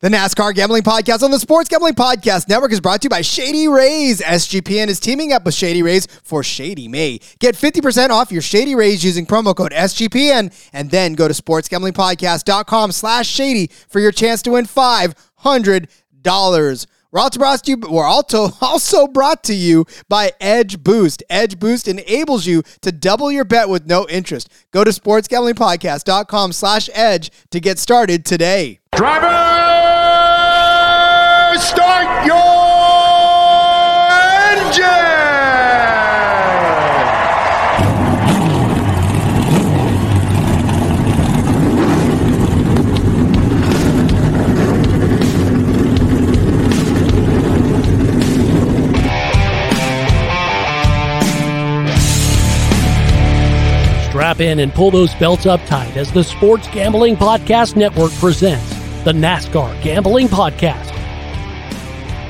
The NASCAR Gambling Podcast on the Sports Gambling Podcast Network is brought to you by Shady Rays. SGPN is teaming up with Shady Rays for Shady May. Get 50% off your Shady Rays using promo code SGPN and then go to sportsgamblingpodcast.com slash shady for your chance to win $500. We're also brought to you, we're also, also brought to you by Edge Boost. Edge Boost enables you to double your bet with no interest. Go to sportsgamblingpodcast.com slash edge to get started today. Driver, start your engine! Strap in and pull those belts up tight as the Sports Gambling Podcast Network presents the NASCAR Gambling Podcast.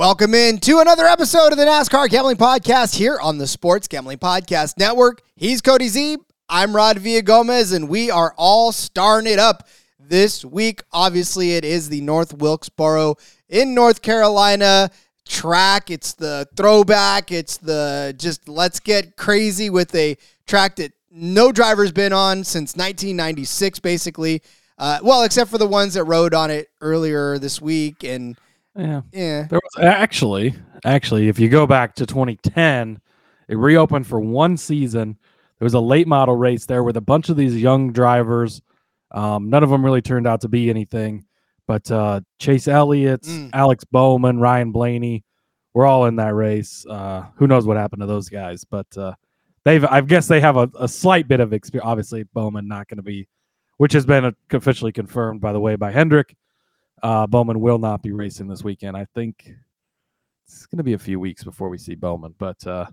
Welcome in to another episode of the NASCAR Gambling Podcast here on the Sports Gambling Podcast Network. He's Cody Zeeb. I'm Rod Villagomez, and we are all starting it up this week. Obviously, it is the North Wilkesboro in North Carolina track. It's the throwback. It's the just let's get crazy with a track that no driver's been on since 1996, basically. Uh, well, except for the ones that rode on it earlier this week. And Yeah. yeah, There was actually, actually, if you go back to 2010, it reopened for one season. There was a late model race there with a bunch of these young drivers. Um, none of them really turned out to be anything, but uh, Chase Elliott, Mm. Alex Bowman, Ryan Blaney, we're all in that race. Uh, who knows what happened to those guys? But uh, they've, I guess, they have a, a slight bit of experience. Obviously, Bowman not going to be, which has been officially confirmed, by the way, by Hendrick. Uh, Bowman will not be racing this weekend. I think it's going to be a few weeks before we see Bowman, but uh,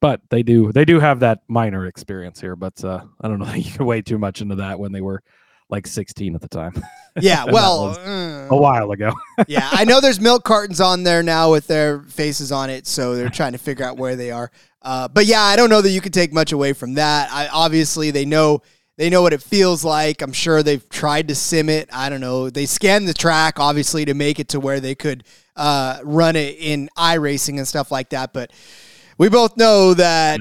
but they do they do have that minor experience here. But uh, I don't know that you can weigh too much into that when they were like 16 at the time, yeah. Well, uh, a while ago. yeah, I know there's milk cartons on there now with their faces on it, so they're trying to figure out where they are. Uh, but yeah, I don't know that you could take much away from that. I obviously they know they know what it feels like. I'm sure they've tried to sim it. I don't know. They scanned the track obviously to make it to where they could uh, run it in iRacing and stuff like that. But we both know that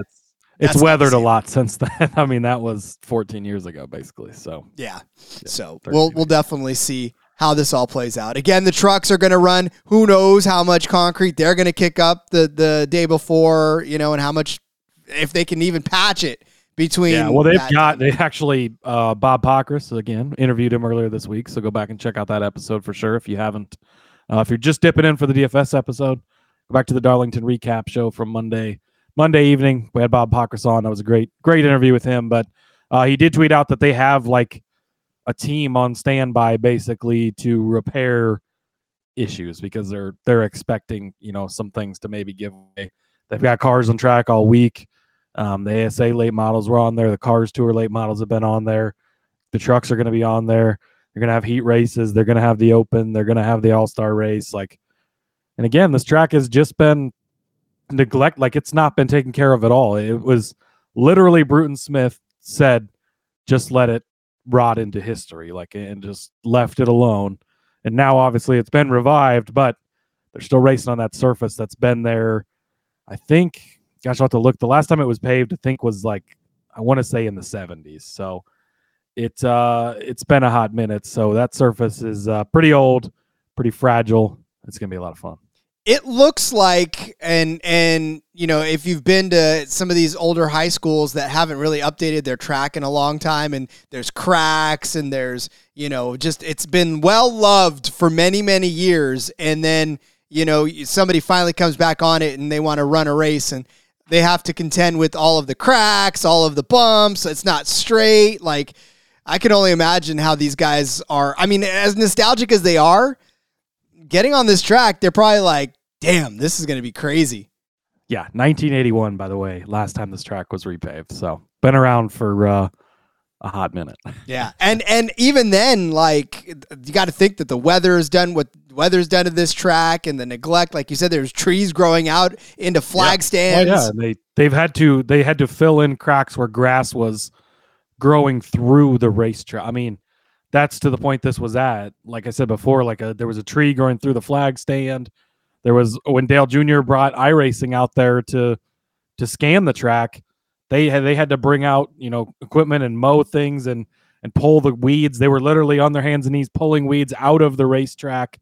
It's not weathered a lot since then. I mean, that was 14 years ago, basically. So Yeah. So we'll we'll definitely see how this all plays out. Again, the trucks are going to run. Who knows how much concrete they're going to kick up the the day before, you know, and how much if they can even patch it between. yeah, well, they've got they actually uh, Bob Pockrass again interviewed him earlier this week. So go back and check out that episode for sure if you haven't. Uh, if you're just dipping in for the DFS episode, go back to the Darlington recap show from Monday Monday evening. We had Bob Pockrass on. That was a great great interview with him. But uh, he did tweet out that they have like a team on standby basically to repair issues because they're they're expecting you know some things to maybe give away. They've got cars on track all week. Um, the ASA late models were on there. The Cars Tour late models have been on there. The trucks are going to be on there. They're going to have heat races. They're going to have the Open. They're going to have the All Star race. Like, and again, this track has just been neglect. Like, it's not been taken care of at all. It was literally Bruton Smith said, just let it rot into history, like, and just left it alone. And now, obviously, it's been revived, but they're still racing on that surface that's been there. I think gosh, I'll have to look. The last time it was paved, I think was like I want to say in the 70s. So it uh it's been a hot minute. So that surface is uh pretty old, pretty fragile. It's gonna be a lot of fun. it looks like and and you know if you've been to some of these older high schools that haven't really updated their track in a long time and there's cracks and there's you know just it's been well loved for many many years and then you know somebody finally comes back on it and they want to run a race and they have to contend with all of the cracks all of the bumps it's not straight like i can only imagine how these guys are i mean as nostalgic as they are getting on this track, they're probably like, damn, this is going to be crazy. Yeah, 1981, by the way, last time this track was repaved. So been around for uh, a hot minute. Yeah, and and even then, like you got to think that the weather is done what weather's done to this track, and the neglect, like you said, there's trees growing out into flag yeah. stands. Yeah, they they've had to they had to fill in cracks where grass was growing through the racetrack. I mean, that's to the point this was at. Like I said before, like a, there was a tree growing through the flag stand. There was when Dale Jr. brought iRacing out there to to scan the track they had they had to bring out you know equipment and mow things and and pull the weeds. They were literally on their hands and knees pulling weeds out of the racetrack.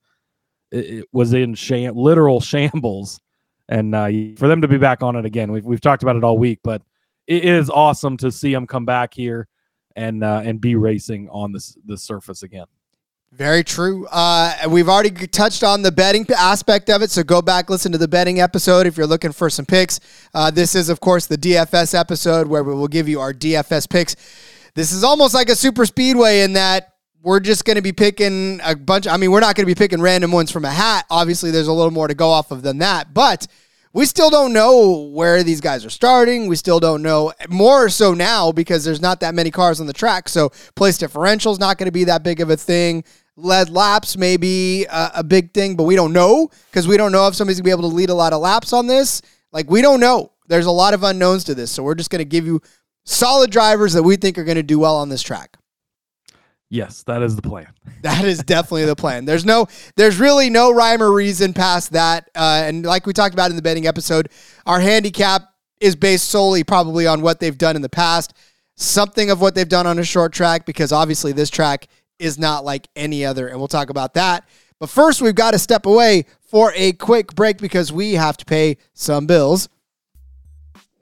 It, it was in sham, literal shambles, and uh, for them to be back on it again, we've we've talked about it all week, but it is awesome to see them come back here and uh, and be racing on this the surface again. Very true. Uh, we've already touched on the betting aspect of it, so go back listen to the betting episode if you're looking for some picks. Uh, this is, of course, the DFS episode where we will give you our DFS picks. This is almost like a super speedway in that we're just going to be picking a bunch. I mean, we're not going to be picking random ones from a hat. Obviously, there's a little more to go off of than that, but we still don't know where these guys are starting. We still don't know more so now because there's not that many cars on the track. So place differential is not going to be that big of a thing lead laps may be a, a big thing, but we don't know because we don't know if somebody's gonna be able to lead a lot of laps on this. Like we don't know. There's a lot of unknowns to this, so we're just gonna give you solid drivers that we think are gonna do well on this track. Yes, that is the plan. That is definitely the plan. There's no, there's really no rhyme or reason past that. Uh, and like we talked about in the betting episode, our handicap is based solely probably on what they've done in the past, something of what they've done on a short track, because obviously this track is not like any other. And we'll talk about that. But first, we've got to step away for a quick break because we have to pay some bills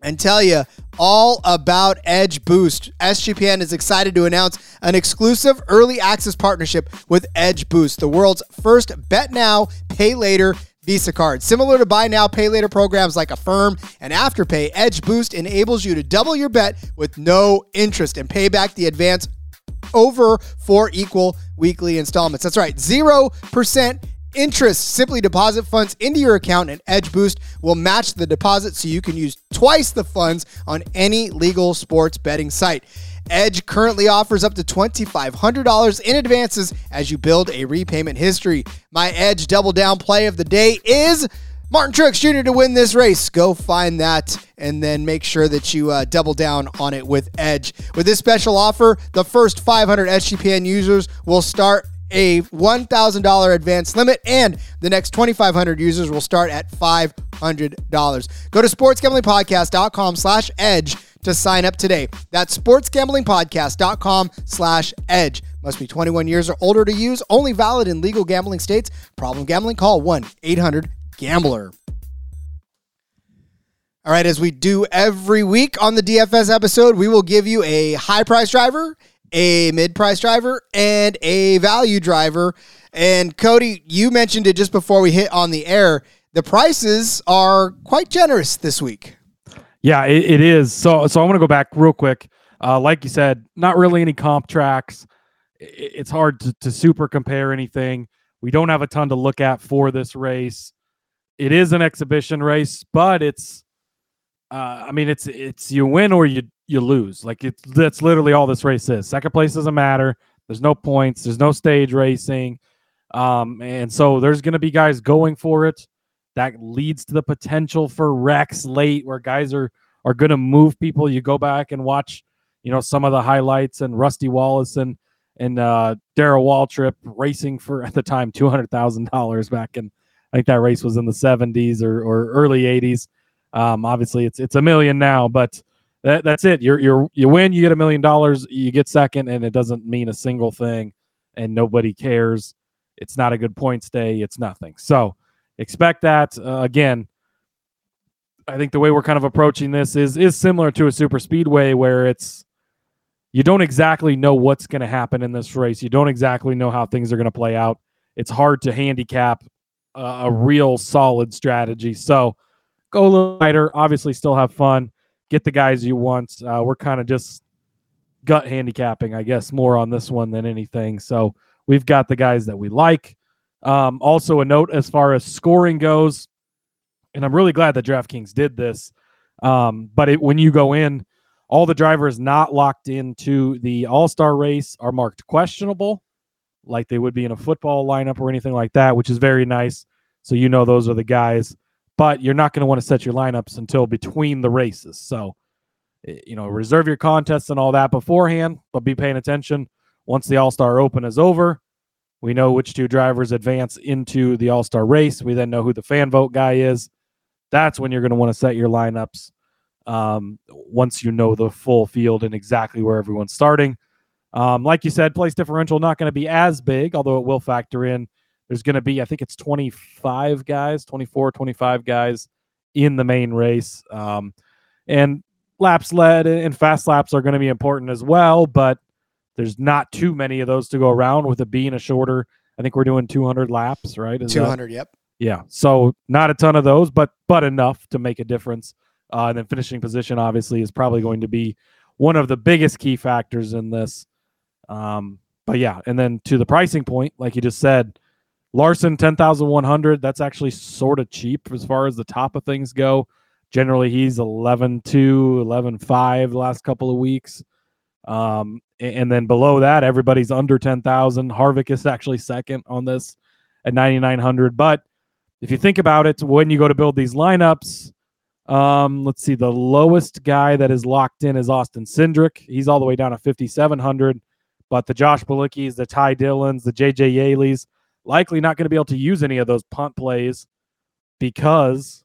and tell you all about Edge Boost. SGPN is excited to announce an exclusive early access partnership with Edge Boost, the world's first bet now, pay later Visa card. Similar to buy now, pay later programs like Affirm and Afterpay, Edge Boost enables you to double your bet with no interest and pay back the advance over four equal weekly installments. That's right, 0% interest. Simply deposit funds into your account, and Edge Boost will match the deposit so you can use twice the funds on any legal sports betting site. Edge currently offers up to $2,500 in advances as you build a repayment history. My Edge double down play of the day is Martin Truex Jr. to win this race. Go find that and then make sure that you uh, double down on it with Edge. With this special offer, the first 500 SGPN users will start a $1,000 advance limit, and the next 2,500 users will start at $500. Go to sportsgamblingpodcast.com slash edge to sign up today. That's sportsgamblingpodcast.com slash edge. Must be 21 years or older to use. Only valid in legal gambling states. Problem gambling? Call 1 800 gambler. All right, as we do every week on the DFS episode, we will give you a high price driver, a mid price driver, and a value driver. And Cody, you mentioned it just before we hit on the air. The prices are quite generous this week. Yeah, it, it is. So, so I want to go back real quick. Uh, like you said, not really any comp tracks. It, it's hard to, to super compare anything. We don't have a ton to look at for this race it is an exhibition race, but it's uh, I mean it's it's you win or you you lose. Like it's that's literally all this race is. Second place doesn't matter. There's no points. There's no stage racing. Um, and so there's going to be guys going for it. That leads to the potential for wrecks late, where guys are are going to move people. You go back and watch, you know, some of the highlights and Rusty Wallace and and uh, Darrell Waltrip racing for at the time two hundred thousand dollars back in I think that race was in the 70s or, or early 80s. Um, obviously, it's it's a million now, but that, that's it. You're you're you win, you get a million dollars, you get second, and it doesn't mean a single thing, and nobody cares. It's not a good points day. It's nothing. So expect that uh, again. I think the way we're kind of approaching this is is similar to a super speedway where it's you don't exactly know what's going to happen in this race. You don't exactly know how things are going to play out. It's hard to handicap a real solid strategy. So go a little lighter. Obviously, still have fun. Get the guys you want. Uh, we're kind of just gut handicapping, I guess, more on this one than anything. So we've got the guys that we like. Um, also, a note as far as scoring goes, and I'm really glad that DraftKings did this. Um, but it, when you go in, all the drivers not locked into the All Star race are marked questionable, like they would be in a football lineup or anything like that, which is very nice. So you know those are the guys, but you're not going to want to set your lineups until between the races. So, eh, you know, reserve your contests and all that beforehand, but be paying attention. Once the All Star Open is over, we know which two drivers advance into the All Star race. We then know who the fan vote guy is. That's when you're going to want to set your lineups um, once you know the full field and exactly where everyone's starting. Um, like you said, place differential not going to be as big, although it will factor in. There's going to be, I think it's 25 guys, 24, 25 guys in the main race. Um, and laps led and fast laps are going to be important as well, but there's not too many of those to go around with it being a shorter. I think we're doing 200 laps, right? Is 200, that, yep. Yeah. So not a ton of those, but but enough to make a difference. Uh, and then finishing position obviously is probably going to be one of the biggest key factors in this. Um, but yeah, and then to the pricing point, like you just said, Larson ten thousand one hundred. That's actually sort of cheap as far as the top of things go. Generally, he's 11 2, 11 5 the last couple of weeks. Um, and then below that, everybody's under 10,000. Harvick is actually second on this at 9,900. But if you think about it, when you go to build these lineups, um, let's see, the lowest guy that is locked in is Austin Cindric. He's all the way down to 5,700. But the Josh Bilicki's, the Ty Dillons, the JJ Yeley's, likely not going to be able to use any of those punt plays because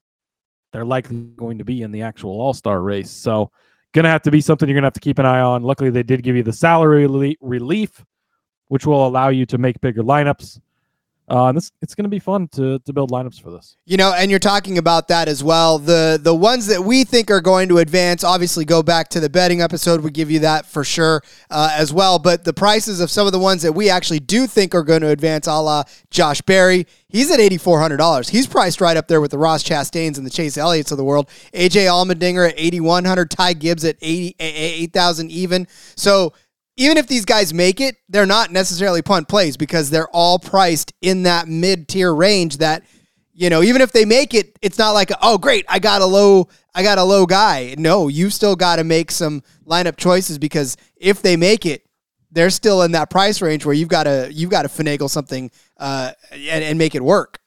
they're likely going to be in the actual All Star race. So, going to have to be something you're going to have to keep an eye on. Luckily, they did give you the salary relief, which will allow you to make bigger lineups. Uh, this it's going to be fun to to build lineups for this. You know, and you're talking about that as well. The the ones that we think are going to advance, obviously, go back to the betting episode. We give you that for sure uh, as well. But the prices of some of the ones that we actually do think are going to advance, a la Josh Berry, he's at eighty four hundred dollars. He's priced right up there with the Ross Chastains and the Chase Elliott's of the world. AJ Allmendinger at eighty one hundred. Ty Gibbs at eighty eight thousand even. So even if these guys make it, they're not necessarily punt plays because they're all priced in that mid tier range that, you know, even if they make it, it's not like, oh, great, I got a low, I got a low guy. No, you've still got to make some lineup choices because if they make it, they're still in that price range where you've got to you've got to finagle something uh, and, and make it work.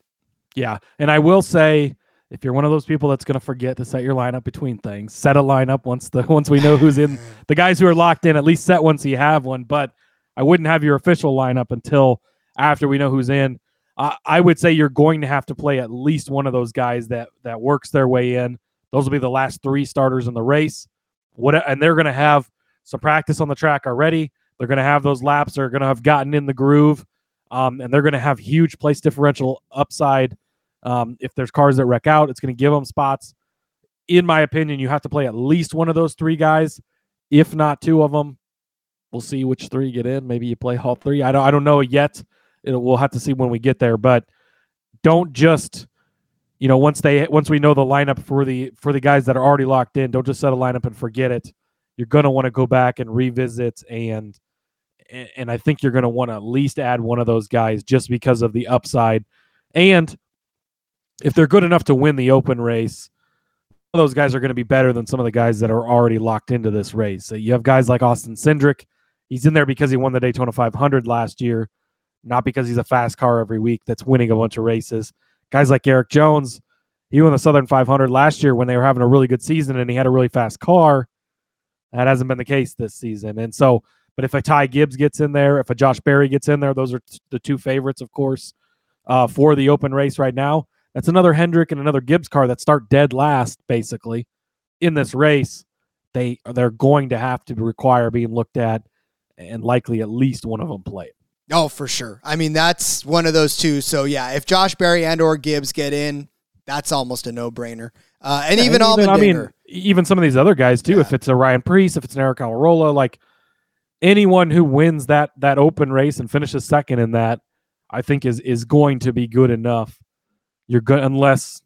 Yeah, and I will say if you're one of those people that's going to forget to set your lineup between things, set a lineup once the once we know who's in the guys who are locked in. At least set once you have one. But I wouldn't have your official lineup until after we know who's in. I would say you're going to have to play at least one of those guys that that works their way in. Those will be the last three starters in the race. What and they're going to have some practice on the track already. They're going to have those laps. They're going to have gotten in the groove, um, and they're going to have huge place differential upside um, if there's cars that wreck out, it's going to give them spots. In my opinion, you have to play at least one of those three guys, if not two of them. We'll see which three get in. Maybe you play all three. I don't. I don't know yet. It'll, we'll have to see when we get there. But don't just, you know, once they once we know the lineup for the for the guys that are already locked in, don't just set a lineup and forget it. You're going to want to go back and revisit and and I think you're going to want to at least add one of those guys just because of the upside. And if they're good enough to win the open race, those guys are going to be better than some of the guys that are already locked into this race. So you have guys like Austin Cindric. He's in there because he won the Daytona 500 last year, not because he's a fast car every week that's winning a bunch of races. Guys like Erik Jones, he won the Southern 500 last year when they were having a really good season and he had a really fast car. That hasn't been the case this season. And so, but if a Ty Gibbs gets in there, if a Josh Berry gets in there, those are the two favorites, of course, uh, for the open race right now. That's another Hendrick and another Gibbs car that start dead last, basically, in this race. They they're going to have to require being looked at, and likely at least one of them played. Oh, for sure. I mean, that's one of those two. So yeah, if Josh Berry and or Gibbs get in, that's almost a no brainer. Uh, and yeah, even all I mean, even some of these other guys too. Yeah. If it's a Ryan Preece, if it's an Aric Almirola, like anyone who wins that that open race and finishes second in that, I think is is going to be good enough you're good unless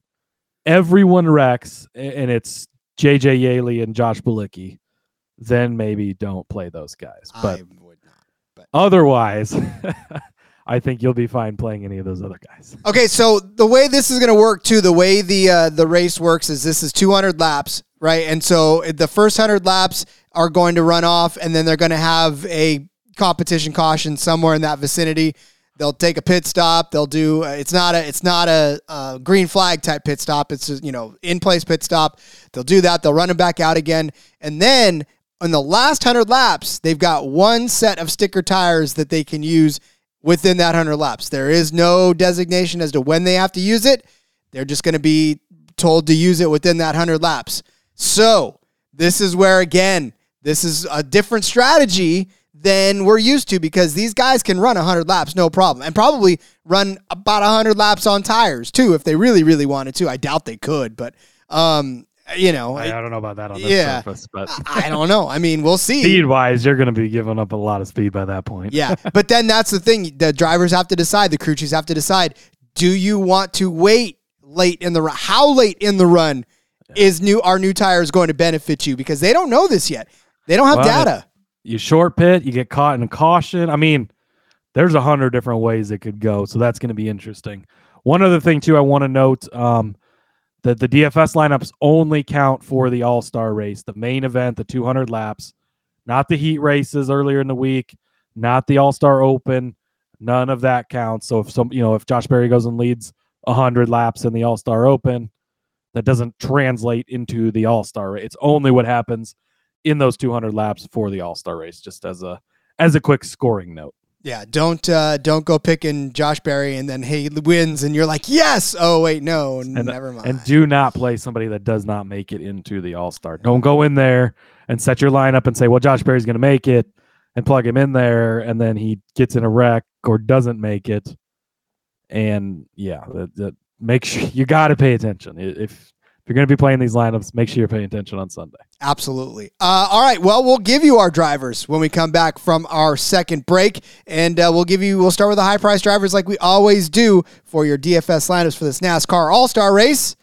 everyone wrecks and it's JJ Yeley and Josh Bilicki, then maybe don't play those guys. But, not, but. otherwise, I think you'll be fine playing any of those other guys. Okay, so the way this is going to work too, the way the uh, the race works is this is 200 laps, right? And so the first 100 laps are going to run off, and then they're going to have a competition caution somewhere in that vicinity. They'll take a pit stop. They'll do. Uh, it's not a. It's not a, uh green flag type pit stop. It's just, you know in place pit stop. They'll do that. They'll run them back out again, and then in the last hundred laps, they've got one set of sticker tires that they can use within that 100 laps. There is no designation as to when they have to use it. They're just going to be told to use it within that 100 laps. So, this is where, again, this is a different strategy than we're used to because these guys can run 100 laps no problem and probably run about 100 laps on tires too if they really, really wanted to. I doubt they could, but, um, you know, I, I don't know about that on this yeah. surface, but I don't know. I mean, we'll see. speed wise, you're going to be giving up a lot of speed by that point. Yeah, but then that's the thing. The drivers have to decide. The crew chiefs have to decide. Do you want to wait late in the run? How late in the run is new? Our new tires going to benefit you because they don't know this yet. They don't have Well, data. You short pit, you get caught in a caution. I mean, there's a hundred different ways it could go, so that's going to be interesting. One other thing too, I want to note um, that the DFS lineups only count for the All Star race, the main event, the 200 laps, not the heat races earlier in the week, not the All Star Open. None of that counts. So if some, you know, if Josh Berry goes and leads 100 laps in the All Star Open, that doesn't translate into the All Star. It's only what happens in those 200 laps for the All Star race. Just as a as a quick scoring note. Yeah, don't uh, don't go picking Josh Berry and then he wins and you're like yes. Oh wait, no, And, never mind. and do not play somebody that does not make it into the All Star. Don't go in there and set your lineup and say, "Well, Josh Berry's going to make it," and plug him in there, and then he gets in a wreck or doesn't make it. And yeah, that, that make sure you got to pay attention if if you're going to be playing these lineups. Make sure you're paying attention on Sunday. Absolutely. Uh, all right. Well, we'll give you our drivers when we come back from our second break, and uh, we'll give you. We'll start with the high price drivers like we always do for your DFS lineups for this NASCAR All Star Race.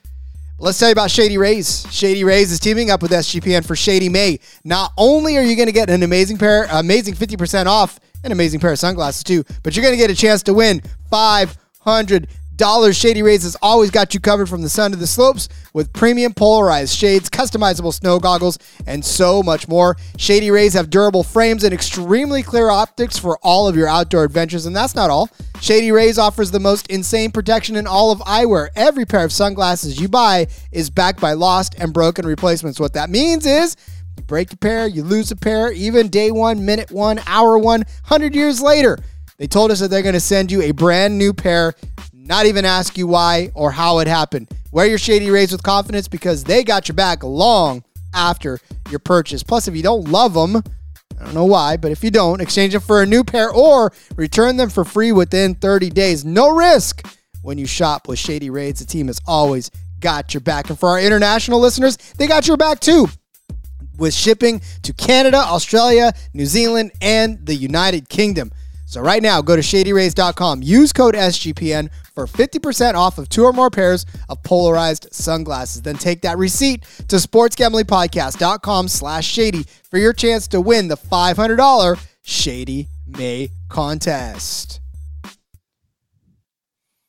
Let's tell you about Shady Rays. Shady Rays is teaming up with SGPN for Shady May. Not only are you going to get an amazing pair, amazing 50% off, an amazing pair of sunglasses too, but you're going to get a chance to win 500 dollars. Shady Rays has always got you covered from the sun to the slopes with premium polarized shades, customizable snow goggles, and so much more. Shady Rays have durable frames and extremely clear optics for all of your outdoor adventures, and that's not all. Shady Rays offers the most insane protection in all of eyewear. Every pair of sunglasses you buy is backed by lost and broken replacements. What that means is you break a pair, you lose a pair, even day one, minute one, hour one, 100 years later. They told us that they're going to send you a brand new pair, not even ask you why or how it happened. Wear your Shady Rays with confidence because they got your back long after your purchase. Plus, if you don't love them, I don't know why, but if you don't, exchange them for a new pair or return them for free within 30 days. No risk when you shop with Shady Rays. The team has always got your back. And for our international listeners, they got your back too with shipping to Canada, Australia, New Zealand, and the United Kingdom. So right now, go to shadyrays.com. Use code SGPN for 50% off of two or more pairs of polarized sunglasses. Then take that receipt to sportsgamblingpodcast.com slash shady for your chance to win the $500 Shady May contest.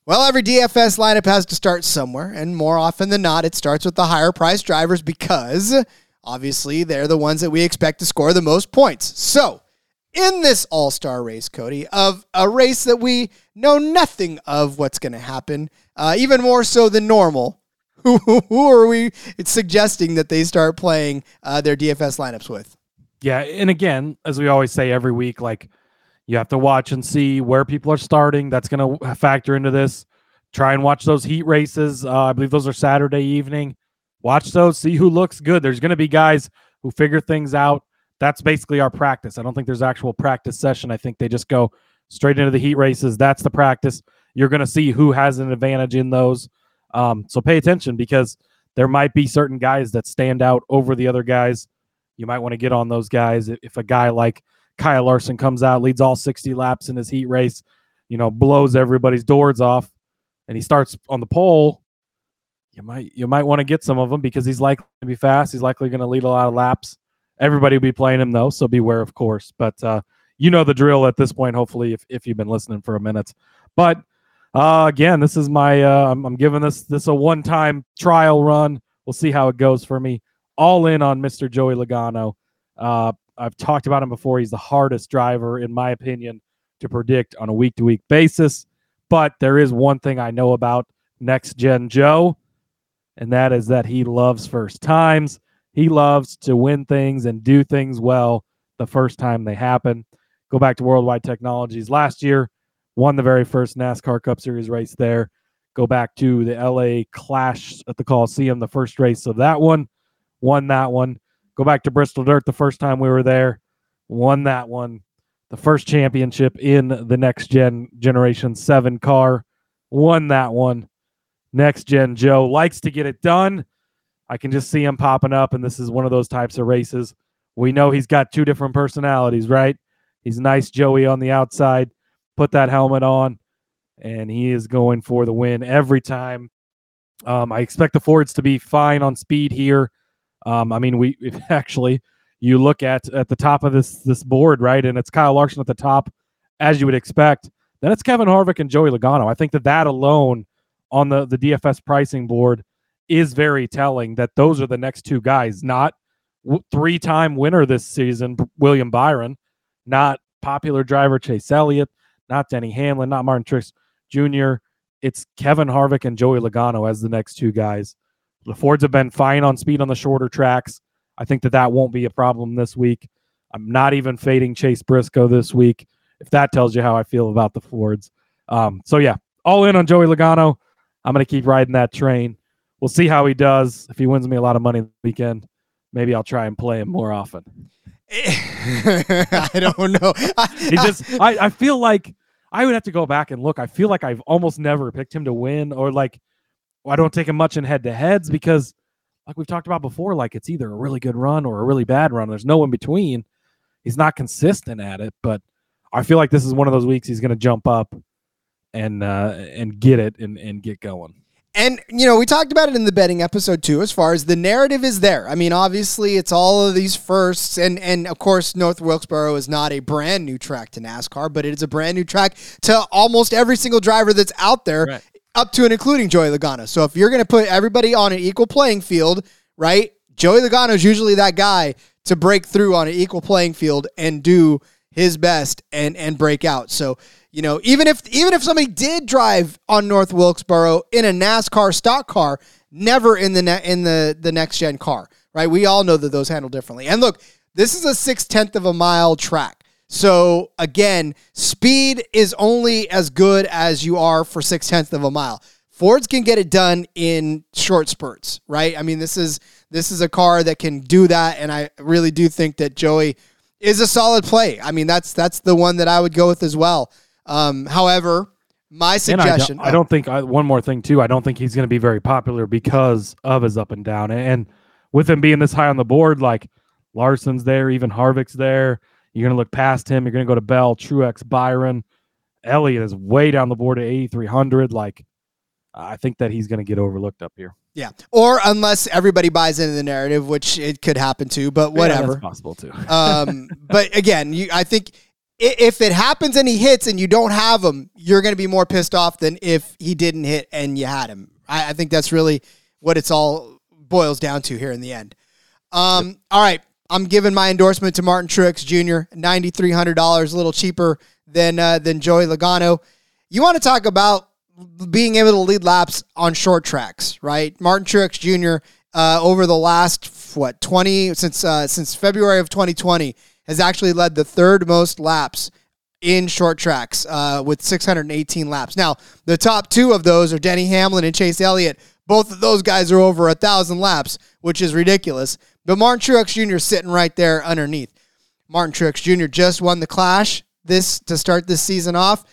Well, every DFS lineup has to start somewhere, and more often than not, it starts with the higher priced drivers because obviously they're the ones that we expect to score the most points. So, in this all star race, Cody, of a race that we know nothing of what's going to happen, uh, even more so than normal, who, are we suggesting that they start playing uh, their DFS lineups with? Yeah, and again, as we always say every week, like you have to watch and see where people are starting. That's going to factor into this. Try and watch those heat races. Uh, I believe those are Saturday evening. Watch those, see who looks good. There's going to be guys who figure things out. That's basically our practice. I don't think there's actual practice session. I think they just go straight into the heat races. That's the practice. You're going to see who has an advantage in those. Um, so pay attention because there might be certain guys that stand out over the other guys. You might want to get on those guys. If a guy like Kyle Larson comes out, leads all 60 laps in his heat race, you know, blows everybody's doors off, and he starts on the pole, you might you might want to get some of them because he's likely to be fast. He's likely going to lead a lot of laps. Everybody will be playing him though, so beware, of course. But uh, you know the drill at this point. Hopefully, if if you've been listening for a minute, but uh, again, this is my uh, I'm, I'm giving this this a one time trial run. We'll see how it goes for me. All in on Mr. Joey Logano. Uh, I've talked about him before. He's the hardest driver, in my opinion, to predict on a week to week basis. But there is one thing I know about next gen Joe, and that is that he loves first times. He loves to win things and do things well the first time they happen. Go back to Worldwide Technologies last year, won the very first NASCAR Cup Series race there. Go back to the LA Clash at the Coliseum, the first race of that one, won that one. Go back to Bristol Dirt the first time we were there, won that one. The first championship in the next gen generation seven car, won that one. Next gen Joe likes to get it done. I can just see him popping up, and this is one of those types of races. We know he's got two different personalities, right? He's nice Joey on the outside, put that helmet on, and he is going for the win every time. Um, I expect the Fords to be fine on speed here. Um, I mean, we actually you look at at the top of this this board, right, and it's Kyle Larson at the top, as you would expect. Then it's Kevin Harvick and Joey Logano. I think that that alone on the the DFS pricing board is very telling that those are the next two guys, not w- three-time winner this season William Byron, not popular driver Chase Elliott, not Denny Hamlin, not Martin Truex Jr. It's Kevin Harvick and Joey Logano as the next two guys. The Fords have been fine on speed on the shorter tracks. I think that that won't be a problem this week. I'm not even fading Chase Briscoe this week. If that tells you how I feel about the Fords. Um, so yeah, all in on Joey Logano. I'm going to keep riding that train. We'll see how he does. If he wins me a lot of money the weekend, maybe I'll try and play him more often. I don't know. He just, I, I feel like I would have to go back and look. I feel like I've almost never picked him to win, or like I don't take him much in head to heads because, like we've talked about before, like it's either a really good run or a really bad run. There's no in between. He's not consistent at it, but I feel like this is one of those weeks he's going to jump up and uh, and get it and, and get going. And you know, we talked about it in the betting episode too. As far as the narrative is there, I mean, obviously it's all of these firsts, and and of course, North Wilkesboro is not a brand new track to NASCAR, but it is a brand new track to almost every single driver that's out there, Right. up to and including Joey Logano. So if you're going to put everybody on an equal playing field, right? Joey Logano is usually that guy to break through on an equal playing field and do his best and and break out. So you know, even if even if somebody did drive on North Wilkesboro in a NASCAR stock car, never in the ne- in the the next gen car, right? We all know that those handle differently. And look, this is a six tenth of a mile track. So again, speed is only as good as you are for six tenths of a mile. Fords can get it done in short spurts, right? I mean, this is this is a car that can do that, and I really do think that Joey is a solid play. I mean, that's that's the one that I would go with as well. Um, however, my And I don't, suggestion. I don't think I, one more thing too. I don't think he's going to be very popular because of his up and down. And, and with him being this high on the board, like Larson's there, even Harvick's there. You're going to look past him. You're going to go to Bell, Truex, Byron. Elliott is way down the board at 8,300. Like, I think that he's going to get overlooked up here. Yeah, or unless everybody buys into the narrative, which it could happen too. But Yeah, whatever. that's possible too. um, but again, you, I think if it happens and he hits and you don't have him, you're going to be more pissed off than if he didn't hit and you had him. I, I think that's really what it's all boils down to here in the end. Um, all right, I'm giving my endorsement to Martin Truex Jr. ninety three hundred dollars, a little cheaper than uh, than Joey Logano. You want to talk about being able to lead laps on short tracks, right? Martin Truex Jr. Uh, over the last what twenty since uh, since February of 2020 has actually led the third most laps in short tracks uh, with 618 laps. Now the top two of those are Denny Hamlin and Chase Elliott. Both of those guys are over a thousand laps, which is ridiculous. But Martin Truex Jr. sitting right there underneath. Martin Truex Jr. just won the Clash this to start this season off.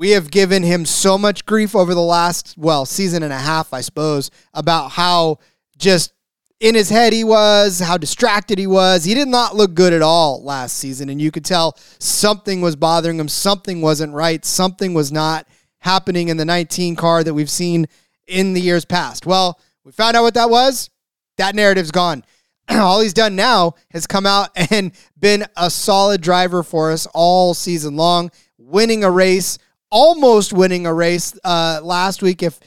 We have given him so much grief over the last, well, season and a half, I suppose, about how just in his head he was, how distracted he was. He did not look good at all last season, and you could tell something was bothering him. Something wasn't right. Something was not happening in the 19 car that we've seen in the years past. Well, we found out what that was. That narrative's gone. all he's done now has come out and been a solid driver for us all season long, winning a race, almost winning a race uh, last week. If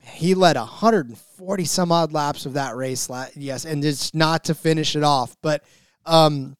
he led 140 some odd laps of that race, yes, and it's not to finish it off. But um,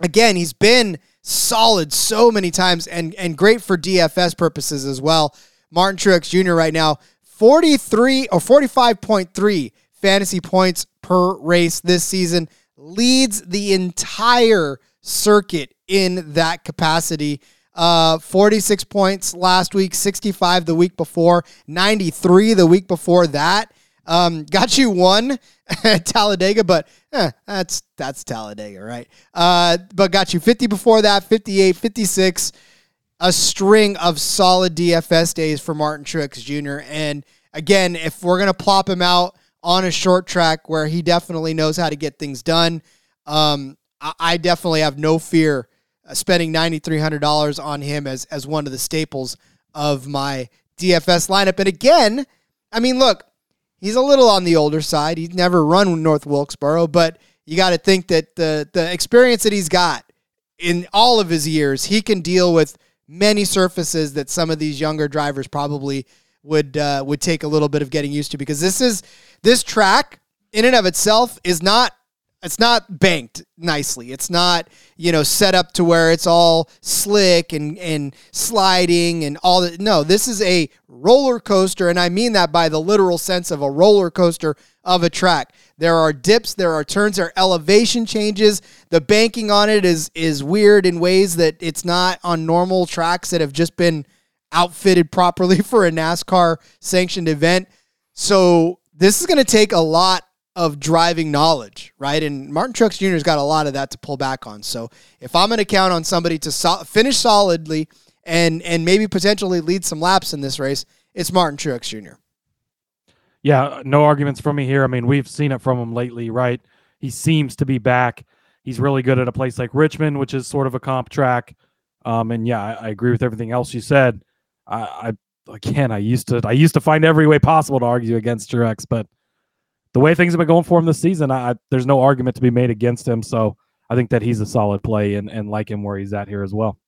again, he's been solid so many times and and great for DFS purposes as well. Martin Truex Jr. right now 43 or 45.3 fantasy points per race this season, leads the entire circuit in that capacity. Uh, 46 points last week, 65 the week before, 93 the week before that. Um, got you one at Talladega, but eh, that's that's Talladega, right? Uh, but got you 50 before that, 58, 56. A string of solid DFS days for Martin Truex Jr. And again, if we're gonna plop him out on a short track where he definitely knows how to get things done. Um, I, I, definitely have no fear spending three hundred dollars on him as as one of the staples of my DFS lineup. And again, I mean, look, he's a little on the older side. He's never run North Wilkesboro, but you got to think that the the experience that he's got in all of his years, he can deal with many surfaces that some of these younger drivers probably would uh, would take a little bit of getting used to because this is this track in and of itself is not it's not banked nicely. It's not, you know, set up to where it's all slick and, and sliding and all that. No, this is a roller coaster, and I mean that by the literal sense of a roller coaster of a track. There are dips, there are turns, there are elevation changes. The banking on it is is weird in ways that it's not on normal tracks that have just been outfitted properly for a NASCAR sanctioned event. So this is going to take a lot of driving knowledge, right? And Martin Truex Jr. has got a lot of that to pull back on. So if I'm going to count on somebody to so- finish solidly and and maybe potentially lead some laps in this race, it's Martin Truex Jr. Yeah, no arguments from me here. I mean, we've seen it from him lately, right? He seems to be back. He's really good at a place like Richmond, which is sort of a comp track. Um, and yeah, I, I agree with everything else you said. I, I again, I used to I used to find every way possible to argue against Truex, but the way things have been going for him this season, I, there's no argument to be made against him. So I think that he's a solid play and, and like him where he's at here as well.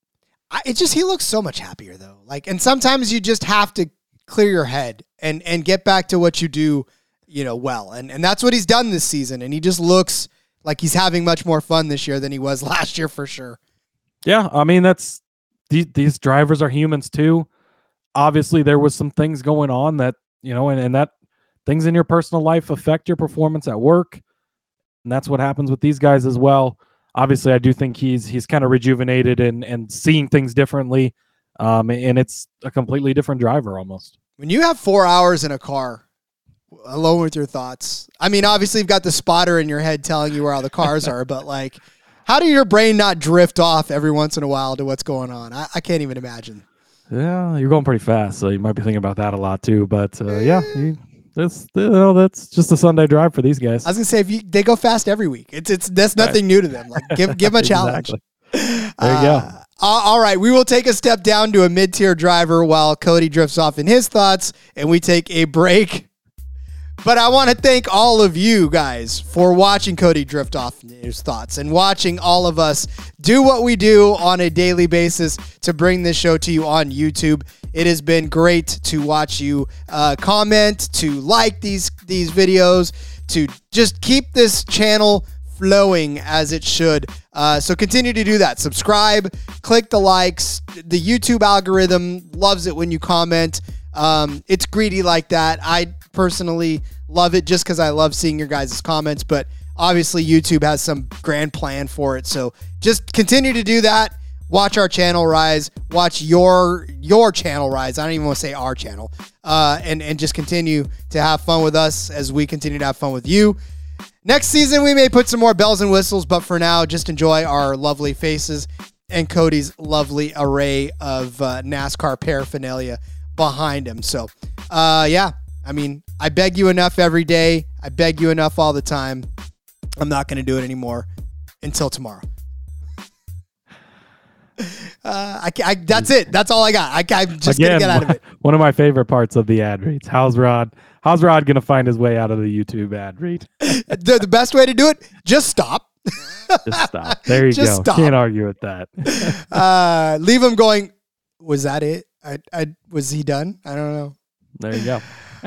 I, it just he looks so much happier though. Like, and sometimes you just have to clear your head and and get back to what you do, you know, well. And and that's what he's done this season. And he just looks like he's having much more fun this year than he was last year for sure. Yeah, I mean that's these these drivers are humans too obviously there was some things going on that you know and, and that things in your personal life affect your performance at work and that's what happens with these guys as well. Obviously i do think he's he's kind of rejuvenated and and seeing things differently um and it's a completely different driver almost. When you have four hours in a car alone with your thoughts i mean obviously you've got the spotter in your head telling you where all the cars are but like how do your brain not drift off every once in a while to what's going on? I, I can't even imagine. Yeah, you're going pretty fast, so you might be thinking about that a lot too. But uh, yeah, you, that's you know, that's just a Sunday drive for these guys. I was gonna say if you they go fast every week. It's it's that's nothing right. new to them. Like give give them a challenge. There you uh, go. all right, we will take a step down to a mid-tier driver while Cody drifts off in his thoughts, and we take a break. But I want to thank all of you guys for watching Cody drift off his thoughts and watching all of us do what we do on a daily basis to bring this show to you on YouTube. It has been great to watch you uh, comment, to like these these videos, to just keep this channel flowing as it should. Uh, so continue to do that. Subscribe, click the likes. The YouTube algorithm loves it when you comment. Um, it's greedy like that. I personally love it just because I love seeing your guys' comments, but obviously YouTube has some grand plan for it. So just continue to do that. Watch our channel rise. Watch your your channel rise. I don't even want to say our channel. Uh, and and just continue to have fun with us as we continue to have fun with you. Next season we may put some more bells and whistles, but for now, just enjoy our lovely faces and Cody's lovely array of uh, NASCAR paraphernalia behind him. So, uh, yeah, I mean, I beg you enough every day. I beg you enough all the time. I'm not going to do it anymore until tomorrow. Uh, I, I, that's it. That's all I got. I, am just Again, gonna get out of it. One of my favorite parts of the ad reads. How's Rod? How's Rod gonna find his way out of the YouTube ad read? the, the best way to do it, just stop. Just stop. There you Just go. stop. Can't argue with that. Uh, leave him going. Was that it? I, I was he done? I don't know. There you go.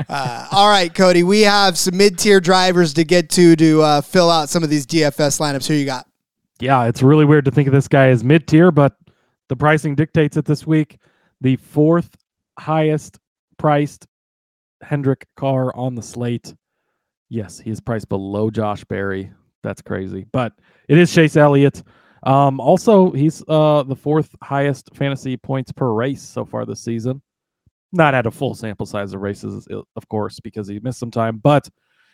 Uh, all right, Cody. We have some mid-tier drivers to get to to uh, fill out some of these DFS lineups. Who you got? Yeah, it's really weird to think of this guy as mid tier, but the pricing dictates it this week. The fourth highest priced Hendrick car on the slate. Yes, he is priced below Josh Berry. That's crazy, but it is Chase Elliott. Um, also, he's uh, the fourth highest fantasy points per race so far this season. Not at a full sample size of races, of course, because he missed some time, but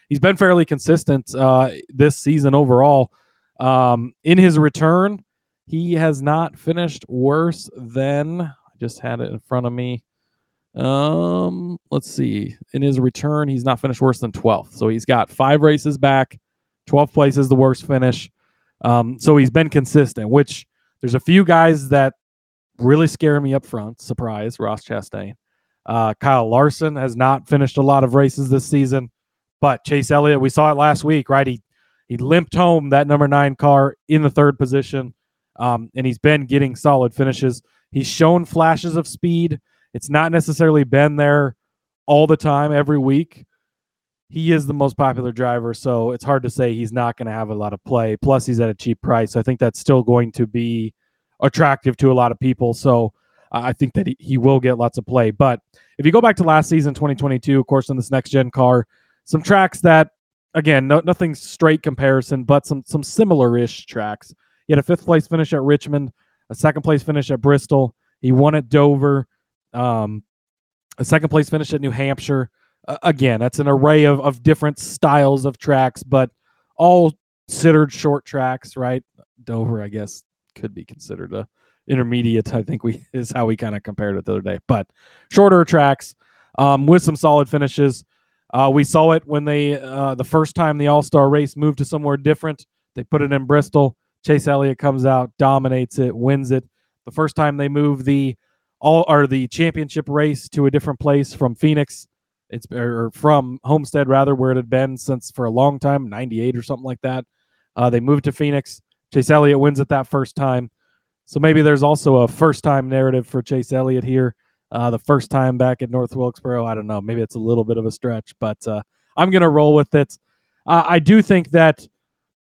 he's been fairly consistent uh, this season overall. Um, in his return, he has not finished worse than I just had it in front of me. Um, let's see. In his return, he's not finished worse than 12th. So he's got five races back. 12th place is the worst finish. Um, so he's been consistent, which there's a few guys that really scare me up front. Surprise, Ross Chastain. Uh, Kyle Larson has not finished a lot of races this season, but Chase Elliott, we saw it last week, right? He he limped home that number nine car in the third position, um, and he's been getting solid finishes. He's shown flashes of speed. It's not necessarily been there all the time every week. He is the most popular driver, so it's hard to say he's not going to have a lot of play. Plus, he's at a cheap price. I think that's still going to be attractive to a lot of people. So I think that he, he will get lots of play. But if you go back to last season, 2022, of course, on this next gen car, some tracks that, again, no, nothing straight comparison, but some some similar ish tracks. He had a fifth place finish at Richmond, a second place finish at Bristol. He won at Dover, um, a second place finish at New Hampshire. Uh, again, that's an array of, of different styles of tracks, but all considered short tracks, right? Dover, I guess, could be considered a intermediate. I think we is how we kind of compared it the other day, but shorter tracks um, with some solid finishes. Uh, we saw it when they uh, the first time the All Star race moved to somewhere different. They put it in Bristol. Chase Elliott comes out, dominates it, wins it. The first time they moved the all or the championship race to a different place from Phoenix, it's or from Homestead rather, where it had been since for a long time, '98 or something like that. Uh, they moved to Phoenix. Chase Elliott wins it that first time. So maybe there's also a first time narrative for Chase Elliott here. Uh, the first time back at North Wilkesboro, I don't know. Maybe it's a little bit of a stretch, but uh, I'm going to roll with it. Uh, I do think that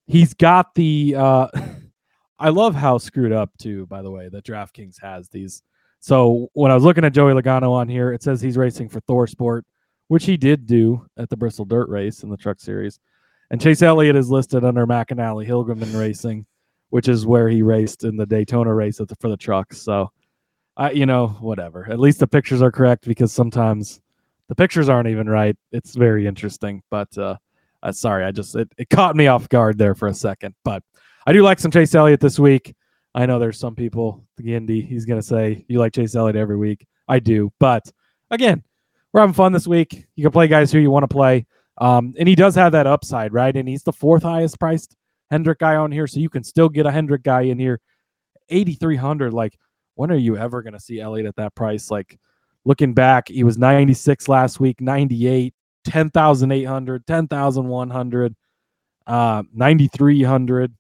he's got the. Uh, I love how screwed up too. By the way, that DraftKings has these. So when I was looking at Joey Logano on here, it says he's racing for Thor Sport, which he did do at the Bristol Dirt Race in the Truck Series, and Chase Elliott is listed under McAnally Hilgerman Racing, which is where he raced in the Daytona race the, for the trucks. So, I you know whatever. At least the pictures are correct because sometimes the pictures aren't even right. It's very interesting, but uh, uh, sorry, I just it, it caught me off guard there for a second. But I do like some Chase Elliott this week. I know there's some people, the Indy, he's gonna say you like Chase Elliott every week. I do, but again, we're having fun this week. You can play guys who you want to play, um, and he does have that upside, right? And he's the fourth highest priced Hendrick guy on here, so you can still get a Hendrick guy in here, 8,300. Like, when are you ever gonna see Elliott at that price? Like, looking back, he was 96 last week, 98, 10,800, 10,100, uh, 9,300.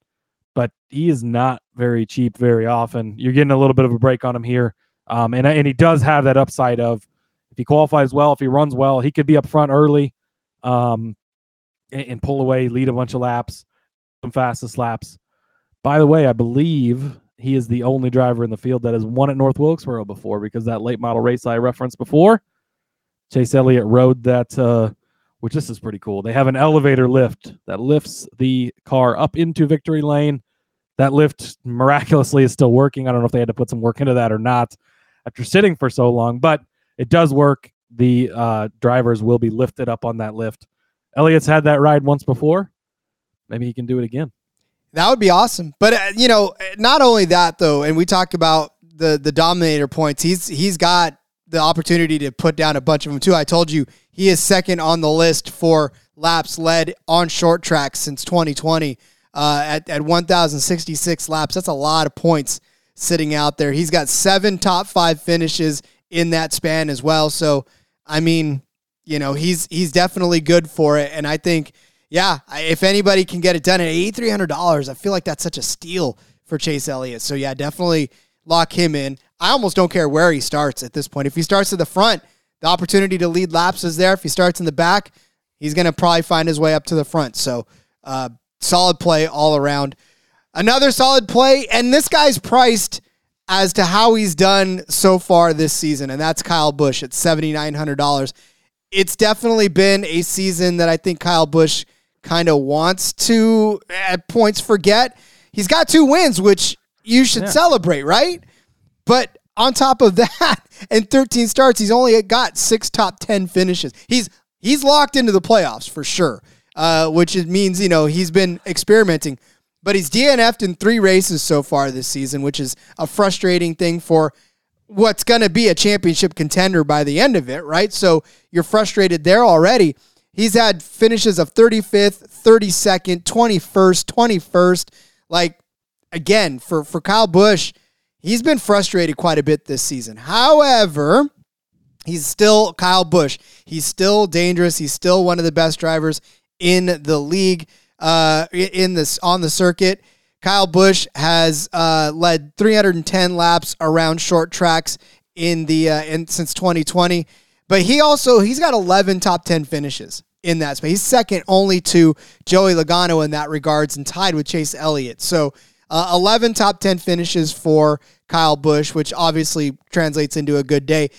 But he is not very cheap very often. You're getting a little bit of a break on him here. Um, and, and he does have that upside of if he qualifies well, if he runs well, he could be up front early um, and, and pull away, lead a bunch of laps, fastest laps. By the way, I believe he is the only driver in the field that has won at North Wilkesboro before because that late model race I referenced before, Chase Elliott rode that, uh, which this is pretty cool. They have an elevator lift that lifts the car up into victory lane. That lift miraculously is still working. I don't know if they had to put some work into that or not after sitting for so long, but it does work. The uh, drivers will be lifted up on that lift. Elliott's had that ride once before. Maybe he can do it again. That would be awesome. But uh, you know, not only that though, and we talk about the the dominator points. He's he's got the opportunity to put down a bunch of them too. I told you he is second on the list for laps led on short tracks since 2020 uh, at at 1,066 laps. That's a lot of points sitting out there. He's got seven top five finishes in that span as well. So, I mean, you know, he's he's definitely good for it. And I think, yeah, if anybody can get it done at eighty three hundred dollars, I feel like that's such a steal for Chase Elliott. So yeah, definitely lock him in. I almost don't care where he starts at this point. If he starts at the front, the opportunity to lead laps is there. If he starts in the back, he's going to probably find his way up to the front. So, uh, solid play all around. Another solid play, and this guy's priced as to how he's done so far this season, and that's Kyle Busch at seventy nine hundred dollars. It's definitely been a season that I think Kyle Busch kind of wants to at points forget. He's got two wins, which you should Yeah. celebrate, right? But on top of that, in 13 starts, he's only got six top 10 finishes. He's he's locked into the playoffs for sure, uh, which it means you know he's been experimenting. But he's DNF'd in three races so far this season, which is a frustrating thing for what's going to be a championship contender by the end of it, right? So you're frustrated there already. He's had finishes of 35th, 32nd, 21st, 21st. Like again, for for Kyle Busch, he's been frustrated quite a bit this season. However, he's still Kyle Busch. He's still dangerous. He's still one of the best drivers in the league. Uh, in this on the circuit, Kyle Busch has uh, led 310 laps around short tracks in the uh, in since 2020. But he also he's got 11 top 10 finishes in that space. He's second only to Joey Logano in that regards and tied with Chase Elliott. So uh, 11 top 10 finishes for Kyle Busch, which obviously translates into a good day.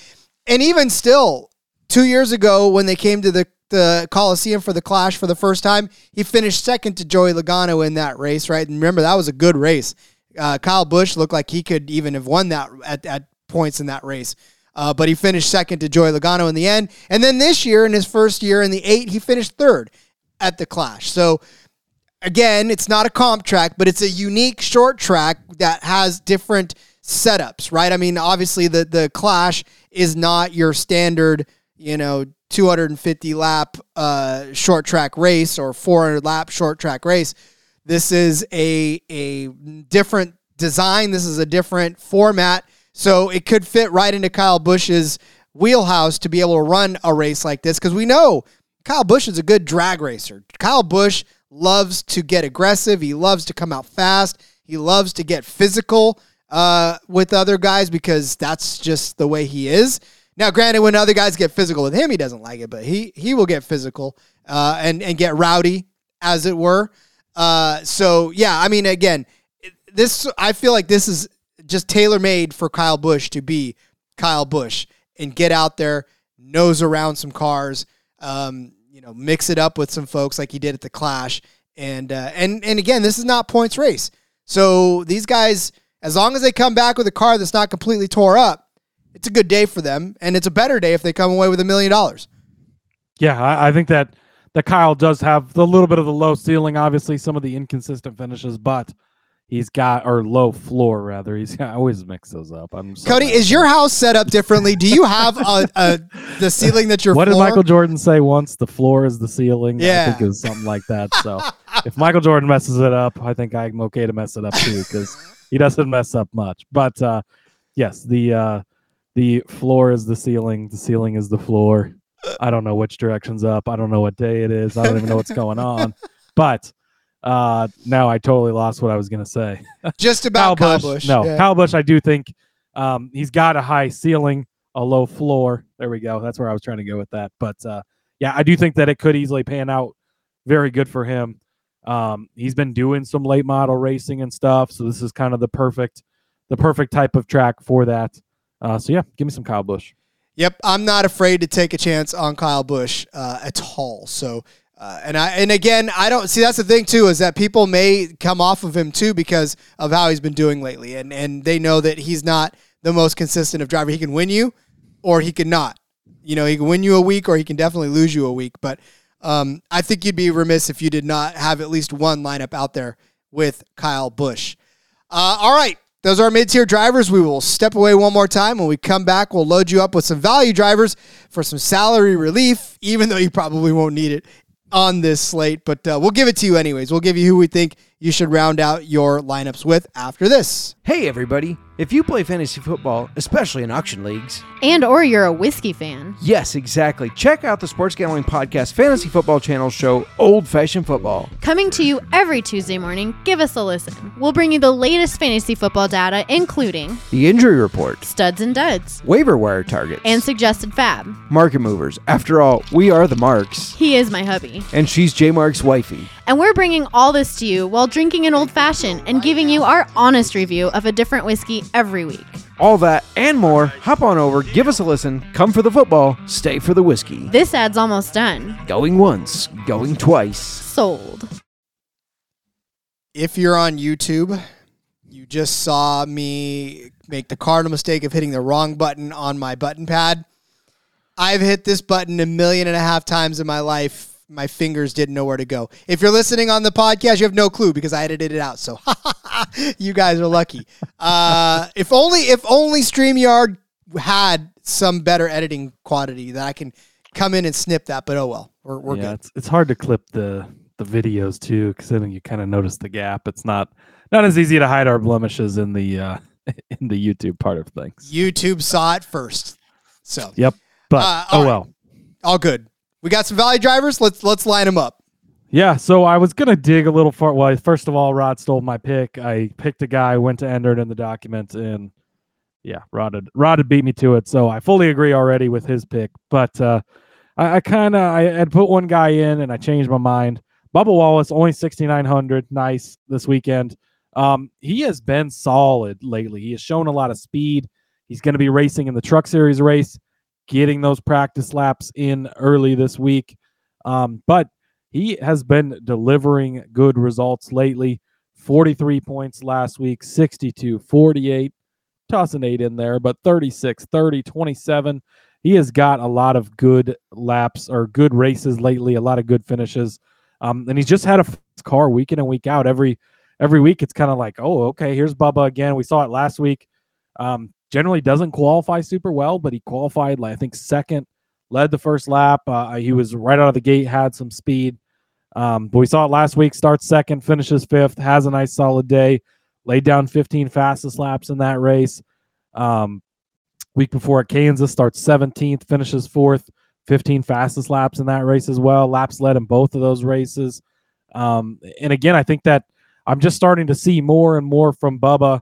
And even still, two years ago when they came to the the Coliseum for the Clash for the first time, he finished second to Joey Logano in that race, right? And remember, that was a good race. Uh, Kyle Busch looked like he could even have won that at, at points in that race. Uh, but he finished second to Joey Logano in the end. And then this year, in his first year in the eight, he finished third at the Clash. So again, it's not a comp track, but it's a unique short track that has different setups, right? I mean, obviously the the Clash is not your standard, you know, 250 lap uh, short track race or 400 lap short track race. This is a a different design. This is a different format, so it could fit right into Kyle Busch's wheelhouse to be able to run a race like this because we know Kyle Busch is a good drag racer. Kyle Busch loves to get aggressive. He loves to come out fast. He loves to get physical uh, with other guys because that's just the way he is. Now, granted, when other guys get physical with him, he doesn't like it, but he he will get physical uh, and and get rowdy, as it were. Uh, so yeah, I mean, again, this I feel like this is just tailor made for Kyle Busch to be Kyle Busch and get out there, nose around some cars, um, you know, mix it up with some folks like he did at the Clash, and uh, and and again, this is not points race, so these guys, as long as they come back with a car that's not completely tore up, it's a good day for them, and it's a better day if they come away with a million dollars. Yeah, I, I think that that Kyle does have the little bit of the low ceiling, obviously some of the inconsistent finishes, but he's got or low floor rather. He's I always mix those up. I'm so Cody, is your house set up differently? Do you have a, a the ceiling that your what did? Michael Jordan say once? The floor is the ceiling. Yeah. I think it was something like that. So if Michael Jordan messes it up, I think I'm okay to mess it up too because he doesn't mess up much. But uh, yes, the uh, the floor is the ceiling. The ceiling is the floor. I don't know which direction's up. I don't know what day it is. I don't even know what's going on. But uh, now I totally lost what I was gonna say. Just about Kyle Busch. No, Yeah. Kyle Busch. I do think um, he's got a high ceiling, a low floor. There we go. That's where I was trying to go with that. But uh, yeah, I do think that it could easily pan out very good for him. Um, he's been doing some late model racing and stuff, so this is kind of the perfect, the perfect type of track for that. Uh, so yeah, give me some Kyle Busch. Yep, I'm not afraid to take a chance on Kyle Busch uh, at all. So, uh, and I and again, I don't see that's the thing too is that people may come off of him too because of how he's been doing lately, and and they know that he's not the most consistent of driver. He can win you, or he can not. You know, he can win you a week, or he can definitely lose you a week. But um, I think you'd be remiss if you did not have at least one lineup out there with Kyle Busch. Uh, all right. Those are our mid tier drivers. We will step away one more time. When we come back, we'll load you up with some value drivers for some salary relief, even though you probably won't need it on this slate. But uh, we'll give it to you anyways. We'll give you who we think you should round out your lineups with after this. Hey everybody! If you play fantasy football, especially in auction leagues, And or you're a whiskey fan. yes, exactly. Check out the Sports Gambling Podcast Fantasy Football Channel show Old Fashioned Football. Coming to you every Tuesday morning, give us a listen. We'll bring you the latest fantasy football data, including The injury report, studs and duds, waiver wire targets, and suggested fab. market movers. After all, we are the marks. He is my hubby. And she's J Mark's wifey. And we're bringing all this to you while drinking an old fashioned and giving you our honest review of a different whiskey every week. All that and more, hop on over, give us a listen, come for the football, stay for the whiskey. This ad's almost done. Going once, going twice. Sold. If you're on YouTube, you just saw me make the cardinal mistake of hitting the wrong button on my button pad. I've hit this button a million and a half times in my life. My fingers didn't know where to go. If you're listening on the podcast, you have no clue because I edited it out. So you guys are lucky. Uh, if only if only StreamYard had some better editing quality that I can come in and snip that. But oh well, we're, we're yeah, good. it's it's hard to clip the the videos too because then you kind of notice the gap. It's not not as easy to hide our blemishes in the uh, in the YouTube part of things. YouTube saw it first. So Yep. But Uh, oh right. well. all good. We got some value drivers. Let's let's line them up. Yeah, so I was gonna dig a little far. Well, first of all, Rod stole my pick. I picked a guy, went to enter it in the document, and yeah, Rod had, Rod had beat me to it. So I fully agree already with his pick. But uh, I, I kind of I had put one guy in, and I changed my mind. Bubba Wallace only sixty nine hundred, nice this weekend. Um, he has been solid lately. He has shown a lot of speed. He's going to be racing in the Truck Series race, getting those practice laps in early this week. Um, but he has been delivering good results lately. 43 points last week 62 48 toss an 8 in there but 36 30 27 he has got a lot of good laps or good races lately a lot of good finishes. Um, and he's just had a car week in and week out. Every every week it's kind of like oh okay here's bubba again. We saw it last week. Um, generally doesn't qualify super well but he qualified like i think second led the first lap uh, he was right out of the gate had some speed um, but we saw it last week. Starts second, finishes fifth, has a nice solid day. Laid down 15 fastest laps in that race. Um, week before at Kansas, starts 17th, finishes fourth, 15 fastest laps in that race as well. Laps led in both of those races. Um, and again, I think that I'm just starting to see more and more from Bubba.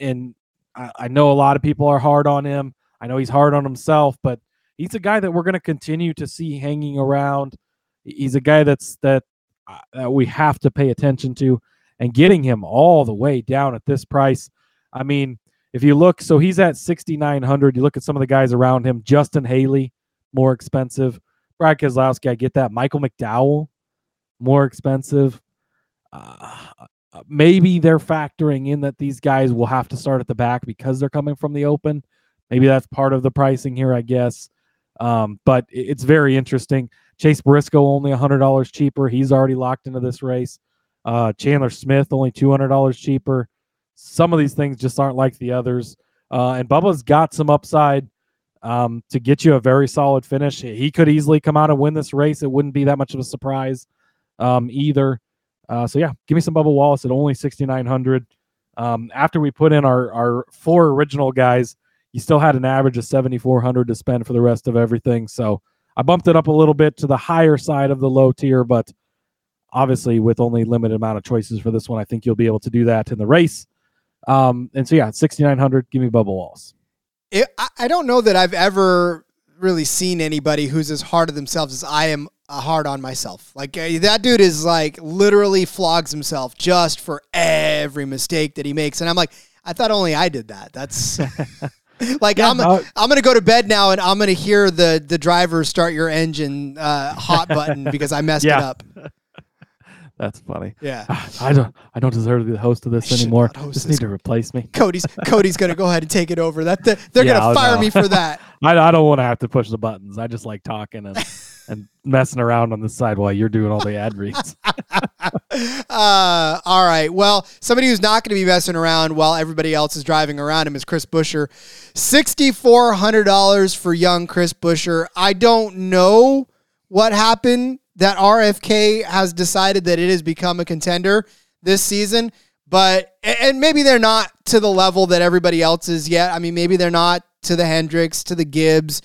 And I, I know a lot of people are hard on him. I know he's hard on himself, but he's a guy that we're going to continue to see hanging around. He's a guy that's that uh, that we have to pay attention to and getting him all the way down at this price. I mean if you look so he's at 6900 you look at some of the guys around him justin haley more expensive. Brad keselowski i get that. Michael mcdowell more expensive. Uh, maybe they're factoring in that these guys will have to start at the back because they're coming from the open maybe that's part of the pricing here i guess um, but it's very interesting Chase Briscoe only $100 cheaper. He's already locked into this race. Uh, Chandler Smith only $200 cheaper. Some of these things just aren't like the others. Uh, and Bubba's got some upside um, to get you a very solid finish. He could easily come out and win this race. It wouldn't be that much of a surprise um, either. Uh, so yeah, give me some Bubba Wallace at only 6,900. Um, after we put in our our four original guys, you still had an average of 7,400 to spend for the rest of everything. So I bumped it up a little bit to the higher side of the low tier, but obviously with only limited amount of choices for this one, I think you'll be able to do that in the race. Um, and so yeah, 6,900. Give me Bubba Wallace. It, I, don't know that I've ever really seen anybody who's as hard on themselves as I am hard on myself. Like uh, that dude is like literally flogs himself just for every mistake that he makes, and I'm like, I thought only I did that. That's like Yeah, I'm no. I'm gonna go to bed now and I'm gonna hear the the driver start your engine uh, hot button because I messed it up. That's funny. Yeah. I don't. I don't deserve to be the host of this should anymore. Just this. need to replace me. Cody's Cody's gonna go ahead and take it over. That they're Yeah, gonna fire know. me for that. I, I don't want to have to push the buttons. I just like talking and and messing around on the side while you're doing all the ad reads. Uh, all right. Well, somebody who's not going to be messing around while everybody else is driving around him is Chris Buescher. Sixty-four hundred dollars for young Chris Buescher. I don't know what happened that RFK has decided that it has become a contender. this season, but and maybe they're not to the level that everybody else is yet. I mean, maybe they're not to the Hendricks, to the Gibbs,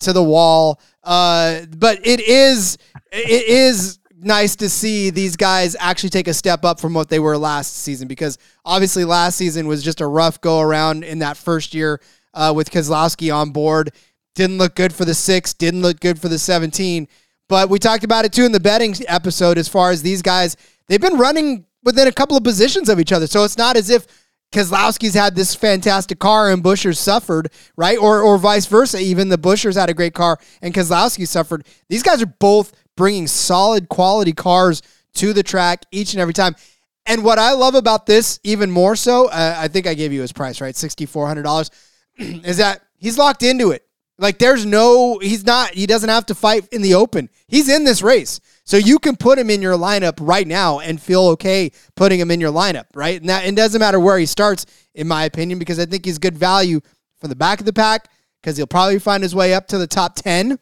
to the Wall. Uh, but it is it is nice to see these guys actually take a step up from what they were last season because obviously last season was just a rough go around in that first year uh, with Keselowski on board. Didn't look good for the six, didn't look good for the 17. But we talked about it too in the betting episode as far as these guys, they've been running within a couple of positions of each other. So it's not as if Keselowski's had this fantastic car and Buescher's suffered, right? Or or vice versa. Even the Buescher's had a great car and Keselowski suffered. These guys are both bringing solid quality cars to the track each and every time. And what I love about this, even more so, uh, I think I gave you his price, right? $6,400, is that he's locked into it. Like there's no, he's not, he doesn't have to fight in the open. He's in this race. So you can put him in your lineup right now and feel okay putting him in your lineup, right? And that it doesn't matter where he starts, in my opinion, because I think he's good value from the back of the pack because he'll probably find his way up to the top 10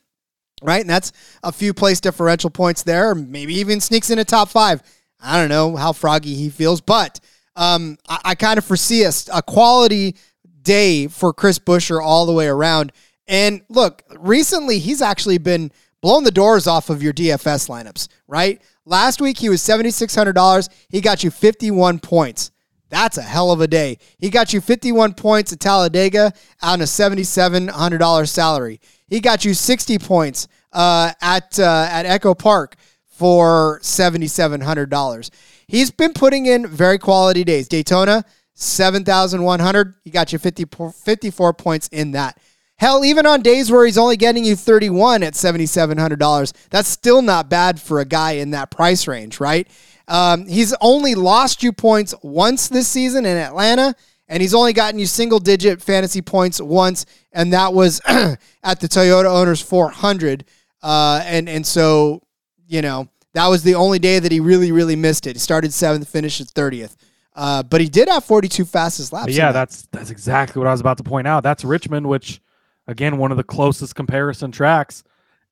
right? And that's a few place differential points there. Maybe even sneaks in a top five. I don't know how froggy he feels, but um, I, I kind of foresee a, a quality day for Chris Buescher all the way around. And look, recently he's actually been blowing the doors off of your DFS lineups, right? Last week he was $7,600. He got you 51 points. That's a hell of a day. He got you 51 points at Talladega on a $7,700 salary. He got you 60 points uh, at uh, at Echo Park for $7,700. He's been putting in very quality days. Daytona, 7,100. He got you 50, 54 points in that. Hell, even on days where he's only getting you 31 at $7,700, that's still not bad for a guy in that price range, right? Um, he's only lost you points once this season in Atlanta, and he's only gotten you single digit fantasy points once, and that was at the Toyota Owners 400. Uh, and and so you know that was the only day that he really really missed it. He started seventh, finished at thirtieth. Uh, but he did have 42 fastest laps. Yeah, that's that's exactly what I was about to point out. That's Richmond, which again one of the closest comparison tracks.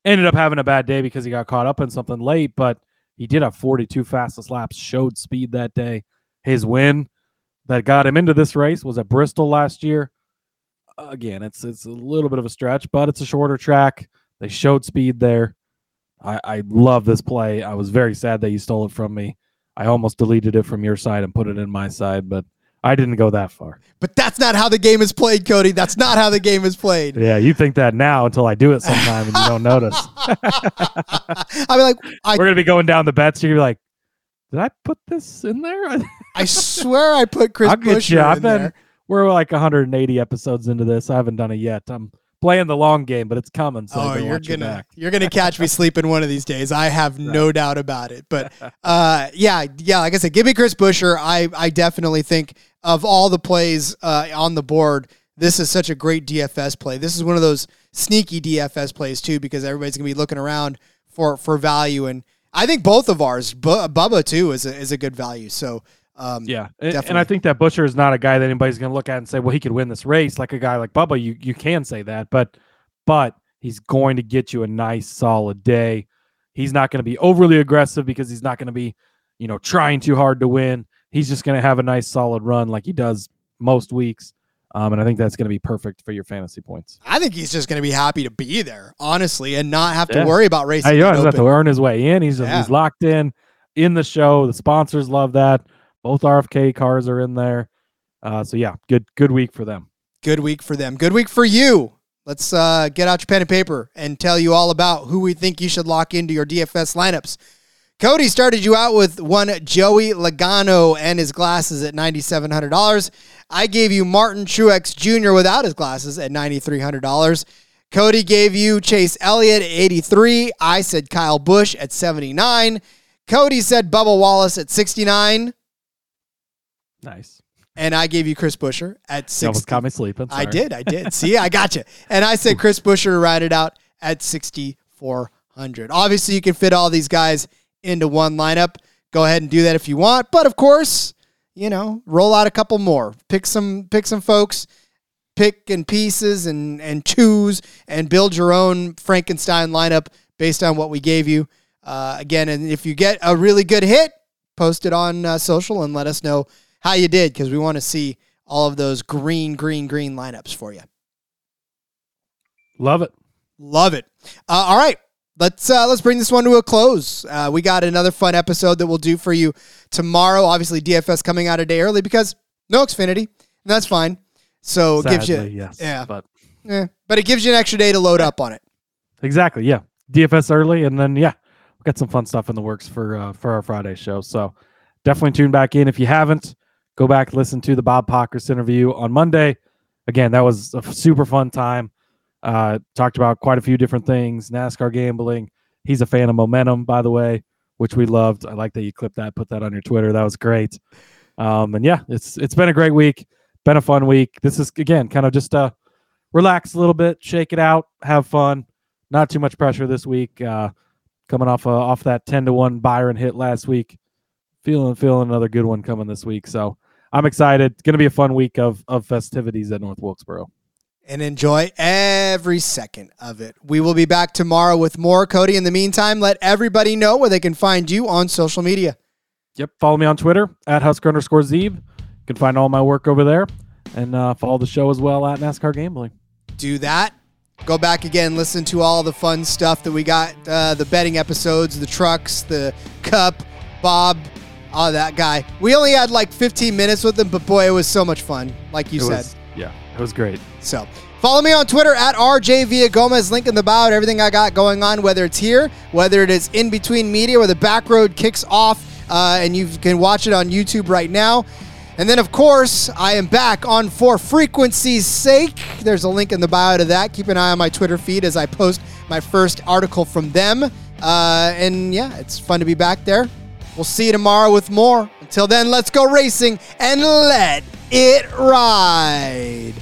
Ended up having a bad day because he got caught up in something late, but he did have 42 fastest laps. Showed speed that day. His win that got him into this race was at Bristol last year. Again, it's it's a little bit of a stretch, but it's a shorter track. They showed speed there. I, I love this play. I was very sad that you stole it from me. I almost deleted it from your side and put it in my side, but I didn't go that far. But that's not how the game is played, Cody. That's not how the game is played. Yeah, you think that now until I do it sometime and you don't notice. I mean, like, I, we're gonna be going down the bets. You're gonna be like, did I put this in there? I swear I put Chris I'll Bush get you. I've in been. there. We're like 180 episodes into this. I haven't done it yet. I'm playing the long game, but it's coming. So Oh, you're gonna back. you're gonna catch me sleeping one of these days. I have no doubt about it. But uh, yeah, yeah. Like I said, give me Chris Buescher. I I definitely think of all the plays uh, on the board, this is such a great DFS play. This is one of those sneaky DFS plays too, because everybody's gonna be looking around for for value, and I think both of ours, Bu- Bubba too, is a, is a good value. So um, Yeah, and, and I think that Buescher is not a guy that anybody's going to look at and say, "Well, he could win this race." Like a guy like Bubba, you you can say that, but but he's going to get you a nice solid day. He's not going to be overly aggressive because he's not going to be, you know, trying too hard to win. He's just going to have a nice solid run like he does most weeks, um, and I think that's going to be perfect for your fantasy points. I think he's just gonna be happy to be there, honestly, and not have to Yeah. worry about racing. Hey, you doesn't have to earn his way in. He's Yeah. he's locked in in the show. The sponsors love that. Both RFK cars are in there. Uh, so yeah, good good week for them. Good week for them. Good week for you. Let's uh, get out your pen and paper and tell you all about who we think you should lock into your DFS lineups. Cody started you out with one Joey Logano and his glasses at $9,700. I gave you Martin Truex Jr. without his glasses at $9,300. Cody gave you Chase Elliott at 83. I said Kyle Busch at 79. Cody said Bubba Wallace at 69. Nice. And I gave you Chris Buescher at You almost caught me sleeping. I did. I did. See, I got you. And I said Chris Buescher ride it out at 6,400. Obviously, you can fit all these guys into one lineup. Go ahead and do that if you want. But of course, you know, roll out a couple more. Pick some pick some folks, pick and pieces and and choose and build your own Frankenstein lineup based on what we gave you. Uh, again, and if you get a really good hit, post it on uh, social and let us know how you did because we want to see all of those green, green, green lineups for you. Love it. Love it. Uh, all right, let's uh, let's bring this one to a close. Uh, we got another fun episode that we'll do for you tomorrow. Obviously, DFS coming out a day early because no Xfinity, and that's fine. So it gives you, Sadly, yes. yeah. But eh, but it gives you an extra day to load up on it. exactly, yeah. DFS early, and then yeah, we got some fun stuff in the works for uh, for our Friday show. So definitely tune back in if you haven't. Go back listen to the Bob Pockrass interview on Monday. Again, that was a super fun time. Uh, talked about quite a few different things, NASCAR gambling. He's a fan of momentum, by the way, which we loved. I like that you clipped that, put that on your Twitter. That was great. Um, and yeah, it's it's been a great week, been a fun week. This is again kind of just uh relax a little bit, shake it out, have fun. Not too much pressure this week. Uh, coming off uh, off that ten to one Byron hit last week, feeling feeling another good one coming this week. So I'm excited. It's going to be a fun week of of festivities at North Wilkesboro. and enjoy every second of it. We will be back tomorrow with more. Cody, in the meantime, let everybody know where they can find you on social media. Yep. Follow me on Twitter at Husker underscore Zeeb. You can find all my work over there. And uh, follow the show as well at NASCAR Gambling. Do that. Go back again, listen to all the fun stuff that we got uh, the betting episodes, the trucks, the cup, Bob, all that guy. We only had like 15 minutes with him, but boy, it was so much fun, like you It said. was, yeah, it was great. So follow me on Twitter at RJ Villagomez. Link in the bio to everything I got going on, whether it's here, whether it is in between media, where the back road kicks off, uh, and you can watch it on YouTube right now. And then, of course, I am back on For Frequency's Sake. There's a link in the bio to that. Keep an eye on my Twitter feed as I post my first article from them. Uh, and yeah, it's fun to be back there. We'll see you tomorrow with more. Until then, let's go racing and let it ride.